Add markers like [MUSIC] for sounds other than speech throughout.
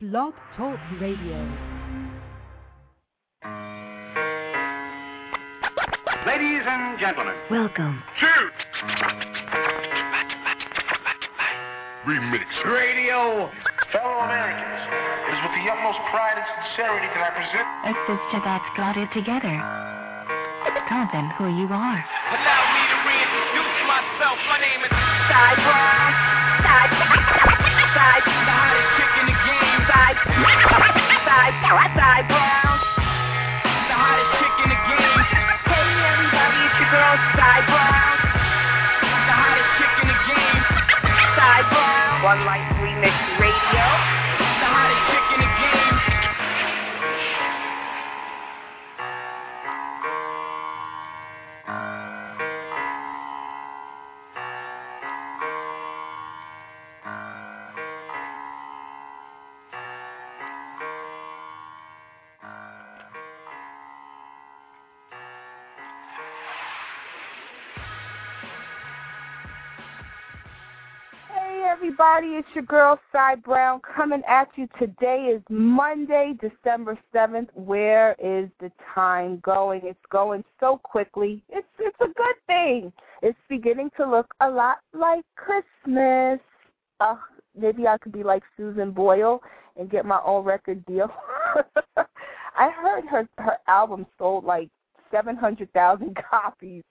Blog Talk Radio. Ladies and gentlemen, Welcome. To Remix. radio, fellow Americans, it is with the utmost pride and sincerity that I present. It's just to get Claudia together. Tell them who you are. Allow me to reintroduce myself. My name is everybody, it's your girl Sai Browne coming at you. Today is Monday, December seventh. Where is the time going? It's going so quickly. It's it's a good thing. It's beginning to look a lot like Christmas. Uh, maybe I could be like Susan Boyle and get my own record deal. [LAUGHS] I heard her her album sold like seven hundred thousand [LAUGHS] copies,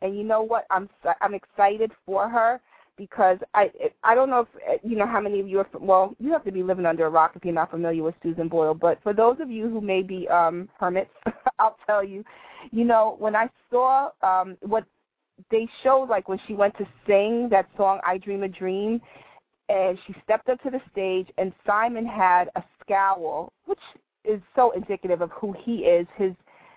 and you know what? I'm I'm excited for her because I I don't know if you know how many of you are well you have to be living under a rock if you're not familiar with Susan Boyle but for those of you who may be um hermits [LAUGHS] I'll tell you you know when I saw um what they showed like when she went to sing that song I Dream a Dream and she stepped up to the stage and Simon had a scowl which is so indicative of who he is his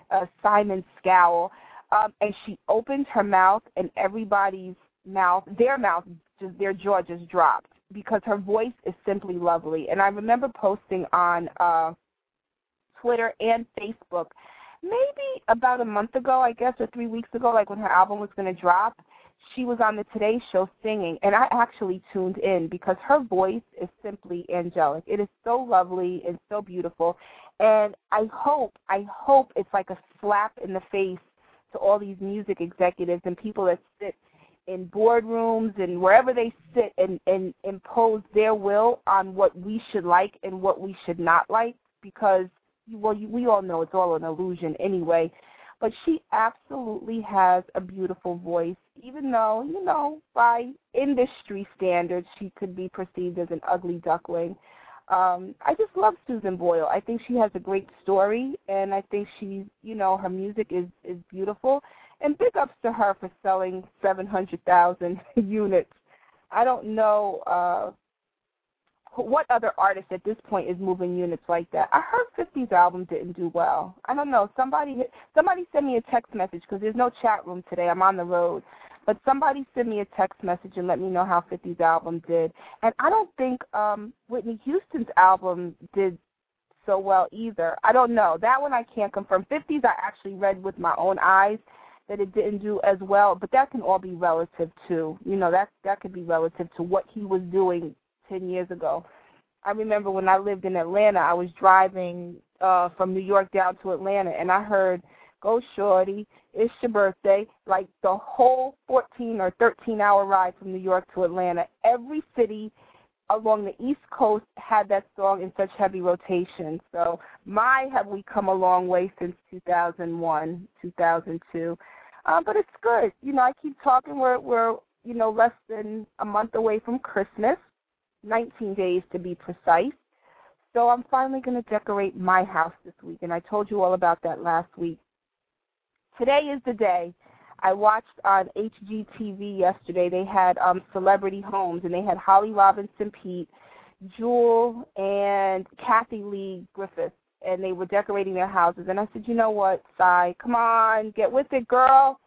uh, Simon scowl um and she opened her mouth and everybody's mouth, their mouth, just their jaw just dropped because her voice is simply lovely. And I remember posting on uh, Twitter and Facebook, maybe about a month ago, I guess, or three weeks ago, like when her album was going to drop. She was on the Today Show singing, and I actually tuned in because her voice is simply angelic. It is so lovely and so beautiful, and I hope, I hope it's like a slap in the face to all these music executives and people that sit in boardrooms and wherever they sit and, and impose their will on what we should like and what we should not like because well you, we all know it's all an illusion anyway. But she absolutely has a beautiful voice even though you know by industry standards she could be perceived as an ugly duckling. Um i just love susan boyle. I think she has a great story and i think she's you know her music is is beautiful and big ups to her for selling 700,000 [LAUGHS] units. I don't know uh, what other artist at this point is moving units like that. I heard 50's album didn't do well. I don't know. Somebody somebody sent me a text message because there's no chat room today. I'm on the road. But somebody sent me a text message and let me know how 50's album did. And I don't think um Whitney Houston's album did so well either. I don't know. That one I can't confirm. 50's I actually read with my own eyes that it didn't do as well, but that can all be relative to, You know, that that could be relative to what he was doing 10 years ago. I remember when I lived in Atlanta, I was driving uh from New York down to Atlanta and I heard Go Shorty, it's your birthday, like the whole 14 or 13 hour ride from New York to Atlanta. Every city along the East Coast had that song in such heavy rotation. So my have we come a long way since 2001, 2002. Uh, but it's good. You know, I keep talking. We're we're you know less than a month away from Christmas, 19 days to be precise. So I'm finally going to decorate my house this week, and I told you all about that last week. Today is the day. I watched on HGTV yesterday. They had um, celebrity homes, and they had Holly Robinson Peete, Jewel, and Kathy Lee Griffith, and they were decorating their houses. And I said, you know what, Sai, come on, get with it, girl.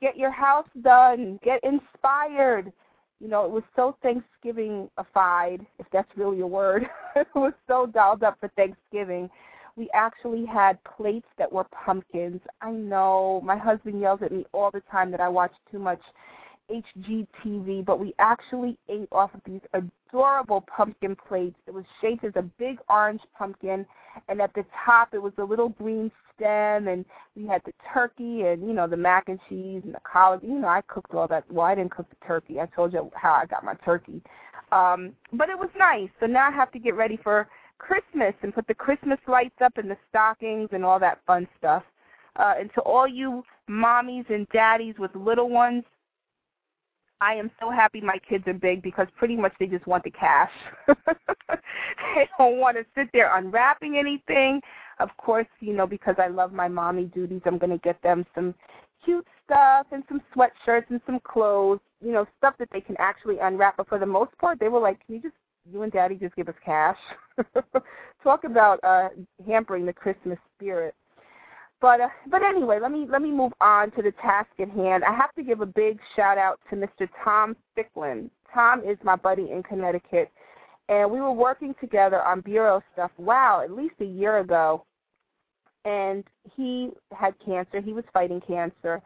Get your house done. Get inspired. You know, it was so Thanksgiving-ified, if that's really a word. [LAUGHS] it was so dolled up for Thanksgiving. We actually had plates that were pumpkins. I know my husband yells at me all the time that I watch too much HGTV, but we actually ate off of these adorable pumpkin plates. It was shaped as a big orange pumpkin, and at the top it was a little green stem, and we had the turkey and you know the mac and cheese and the collard. You know, I cooked all that. Well, I didn't cook the turkey. I told you how I got my turkey, um, but it was nice. So now I have to get ready for Christmas and put the Christmas lights up and the stockings and all that fun stuff. Uh, and to all you mommies and daddies with little ones, I am so happy my kids are big because pretty much they just want the cash. [LAUGHS] they don't want to sit there unwrapping anything. Of course, you know, because I love my mommy duties, I'm going to get them some cute stuff and some sweatshirts and some clothes, you know, stuff that they can actually unwrap. But for the most part, they were like, "Can you just you and Daddy just give us cash?" [LAUGHS] Talk about uh hampering the Christmas spirit. But uh, but anyway, let me let me move on to the task at hand. I have to give a big shout out to Mr. Tom Ficklin. Tom is my buddy in Connecticut, and we were working together on bureau stuff. Wow, at least a year ago. And he had cancer. He was fighting cancer,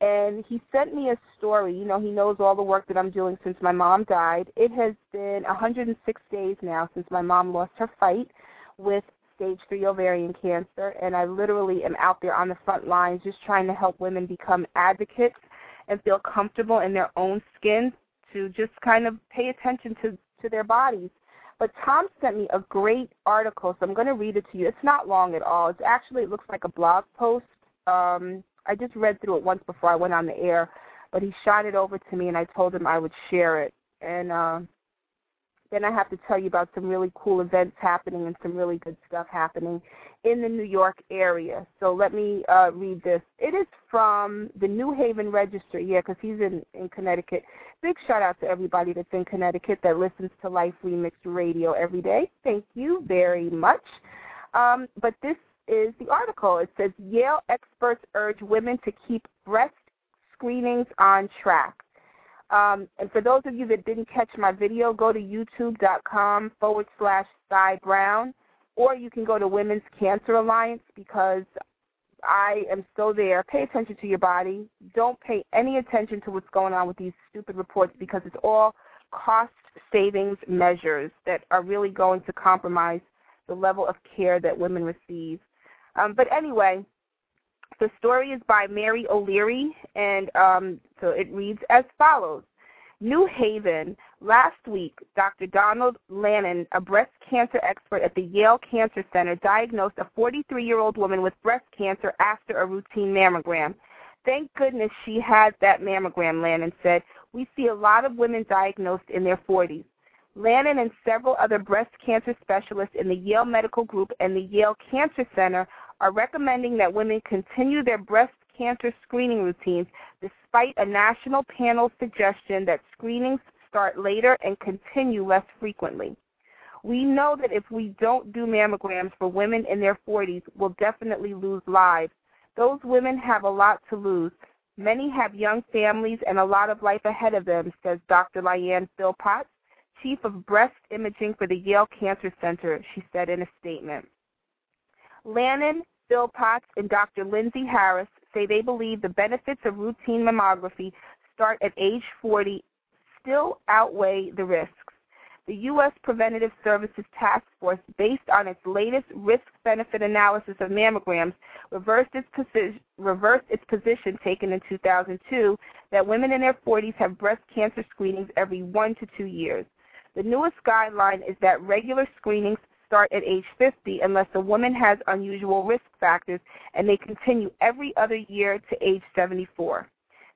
and he sent me a story. You know, he knows all the work that I'm doing since my mom died. It has been 106 days now since my mom lost her fight with stage three ovarian cancer, and I literally am out there on the front lines just trying to help women become advocates and feel comfortable in their own skin to just kind of pay attention to, to their bodies. But Tom sent me a great article, so I'm going to read it to you. It's not long at all. It's actually, it looks like a blog post. Um, I just read through it once before I went on the air, but he shot it over to me, and I told him I would share it. And uh, then I have to tell you about some really cool events happening and some really good stuff happening in the New York area. So let me uh, read this. It is from the New Haven Register, yeah, because he's in, in Connecticut. Big shout out to everybody that's in Connecticut that listens to Life Remixed Radio every day. Thank you very much. Um, but this is the article. It says Yale experts urge women to keep breast screenings on track. Um, and for those of you that didn't catch my video, go to youtube.com forward slash Sai Browne, or you can go to Women's Cancer Alliance because I am still there. Pay attention to your body. Don't pay any attention to what's going on with these stupid reports because it's all cost savings measures that are really going to compromise the level of care that women receive. Um, but anyway, the story is by Mary O'Leary, and um, so it reads as follows. New Haven. Last week, Dr. Donald Lannin, a breast cancer expert at the Yale Cancer Center, diagnosed a 43 year old woman with breast cancer after a routine mammogram. Thank goodness she had that mammogram, Lannin said. We see a lot of women diagnosed in their 40s. Lannin and several other breast cancer specialists in the Yale Medical Group and the Yale Cancer Center are recommending that women continue their breast cancer screening routines despite a national panel suggestion that screenings start later and continue less frequently. We know that if we don't do mammograms for women in their 40s, we'll definitely lose lives. Those women have a lot to lose. Many have young families and a lot of life ahead of them, says Dr. Liane Philpotts, Chief of Breast Imaging for the Yale Cancer Center, she said in a statement. Lannin, Philpotts, and Dr. Lyndsay Harris say they believe the benefits of routine mammography start at age 40 still outweigh the risks. The U.S. Preventative Services Task Force, based on its latest risk-benefit analysis of mammograms, reversed its, position, reversed its position taken in 2002 that women in their 40s have breast cancer screenings every one to two years. The newest guideline is that regular screenings start at age 50 unless a woman has unusual risk factors and they continue every other year to age 74.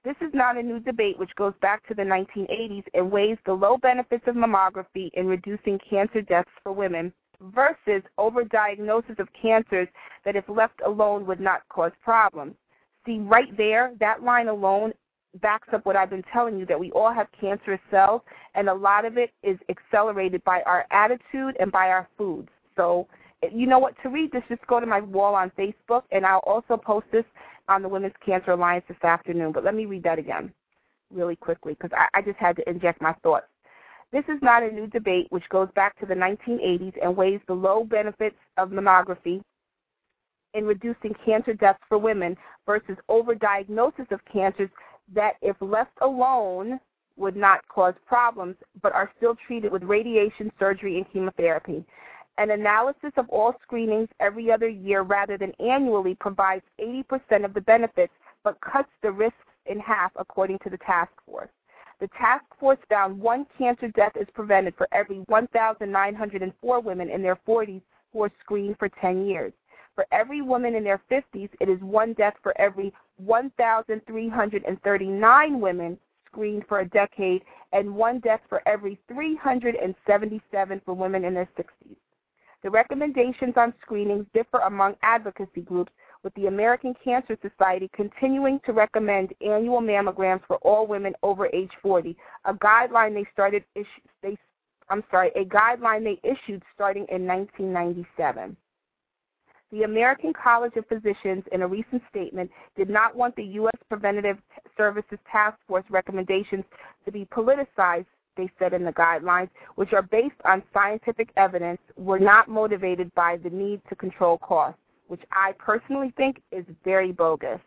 This is not a new debate which goes back to the 1980s and weighs the low benefits of mammography in reducing cancer deaths for women versus overdiagnosis of cancers that if left alone would not cause problems. See, right there, that line alone backs up what I've been telling you that we all have cancerous cells, and a lot of it is accelerated by our attitude and by our foods. So, you know what? To read this, just go to my wall on Facebook, and I'll also post this on the Women's Cancer Alliance this afternoon. But let me read that again really quickly because I, I just had to inject my thoughts. This is not a new debate which goes back to the 1980s and weighs the low benefits of mammography in reducing cancer deaths for women versus overdiagnosis of cancers that, if left alone, would not cause problems but are still treated with radiation, surgery, and chemotherapy. An analysis of all screenings every other year rather than annually provides 80% of the benefits but cuts the risks in half, according to the task force. The task force found one cancer death is prevented for every 1,904 women in their 40s who are screened for 10 years. For every woman in their 50s, it is one death for every 1,339 women screened for a decade and one death for every 377 for women in their 60s. The recommendations on screenings differ among advocacy groups, with the American Cancer Society continuing to recommend annual mammograms for all women over age 40, a guideline they started they I'm sorry, a guideline they issued starting in 1997. The American College of Physicians, in a recent statement, did not want the U.S. Preventative Services Task Force recommendations to be politicized, they said in the guidelines, which are based on scientific evidence, were not motivated by the need to control costs which I personally think is very bogus.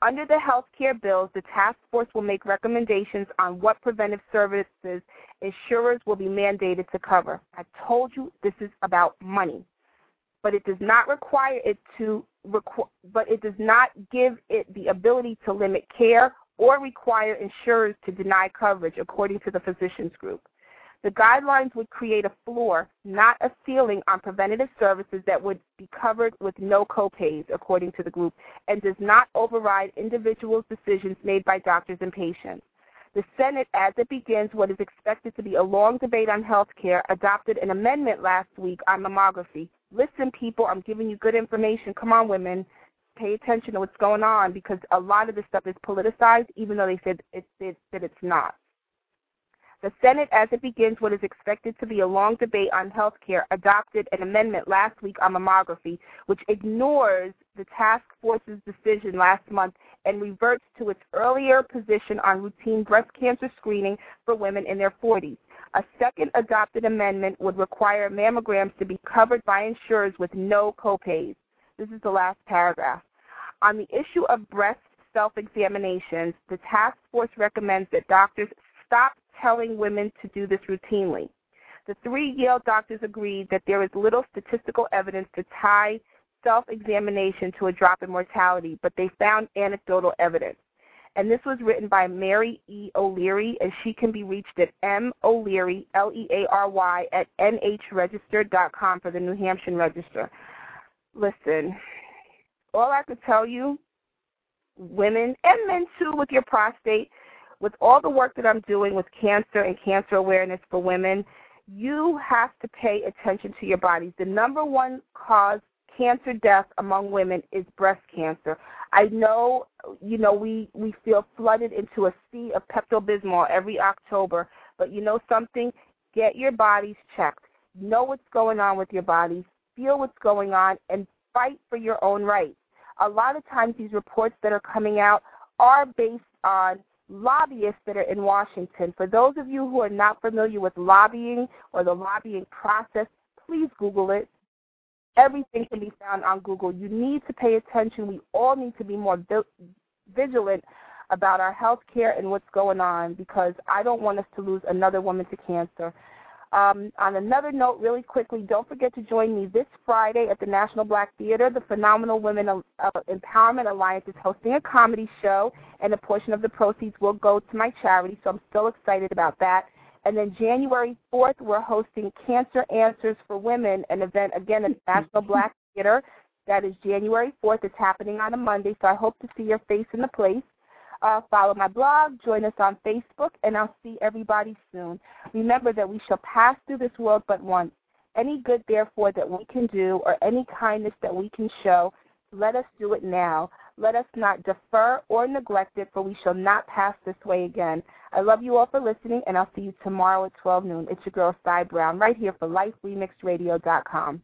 Under the health care bills, the task force will make recommendations on what preventive services insurers will be mandated to cover. I told you this is about money, but it does not require it to requ- but it does not give it the ability to limit care or require insurers to deny coverage, according to the physicians group. The guidelines would create a floor, not a ceiling, on preventative services that would be covered with no copays, according to the group, and does not override individuals' decisions made by doctors and patients. The Senate, as it begins what is expected to be a long debate on health care, adopted an amendment last week on mammography. Listen, people, I'm giving you good information. Come on, women. Pay attention to what's going on because a lot of this stuff is politicized, even though they said it, it, that it's not. The Senate, as it begins what is expected to be a long debate on health care, adopted an amendment last week on mammography, which ignores the task force's decision last month and reverts to its earlier position on routine breast cancer screening for women in their 40s. A second adopted amendment would require mammograms to be covered by insurers with no copays. This is the last paragraph. On the issue of breast self examinations, the task force recommends that doctors stop telling women to do this routinely. The three Yale doctors agreed that there is little statistical evidence to tie self examination to a drop in mortality, but they found anecdotal evidence. And this was written by Mary E. O'Leary, and she can be reached at M. O'Leary, L E A R Y, at nhregister.com for the New Hampshire Register. Listen, all I could tell you, women and men too, with your prostate, with all the work that I'm doing with cancer and cancer awareness for women, you have to pay attention to your bodies. The number one cause cancer death among women is breast cancer. I know, you know, we we feel flooded into a sea of Pepto Bismol every October, but you know something? Get your bodies checked. Know what's going on with your bodies. Feel what's going on, and fight for your own rights. A lot of times, these reports that are coming out are based on lobbyists that are in Washington. For those of you who are not familiar with lobbying or the lobbying process, please Google it. Everything can be found on Google. You need to pay attention. We all need to be more vigilant about our health care and what's going on because I don't want us to lose another woman to cancer. Um, on another note, really quickly, don't forget to join me this Friday at the National Black Theater. The Phenomenal Women uh, Empowerment Alliance is hosting a comedy show, and a portion of the proceeds will go to my charity, so I'm still excited about that. And then January 4th, we're hosting Cancer Answers for Women, an event, again, at National Black Theater. That is January 4th. It's happening on a Monday, so I hope to see your face in the place. Uh, follow my blog, join us on Facebook, and I'll see everybody soon. Remember that we shall pass through this world but once. Any good, therefore, that we can do, or any kindness that we can show, let us do it now. Let us not defer or neglect it, for we shall not pass this way again. I love you all for listening, and I'll see you tomorrow at 12 noon. It's your girl, Sai Browne, right here for LifeRemixRadio.com.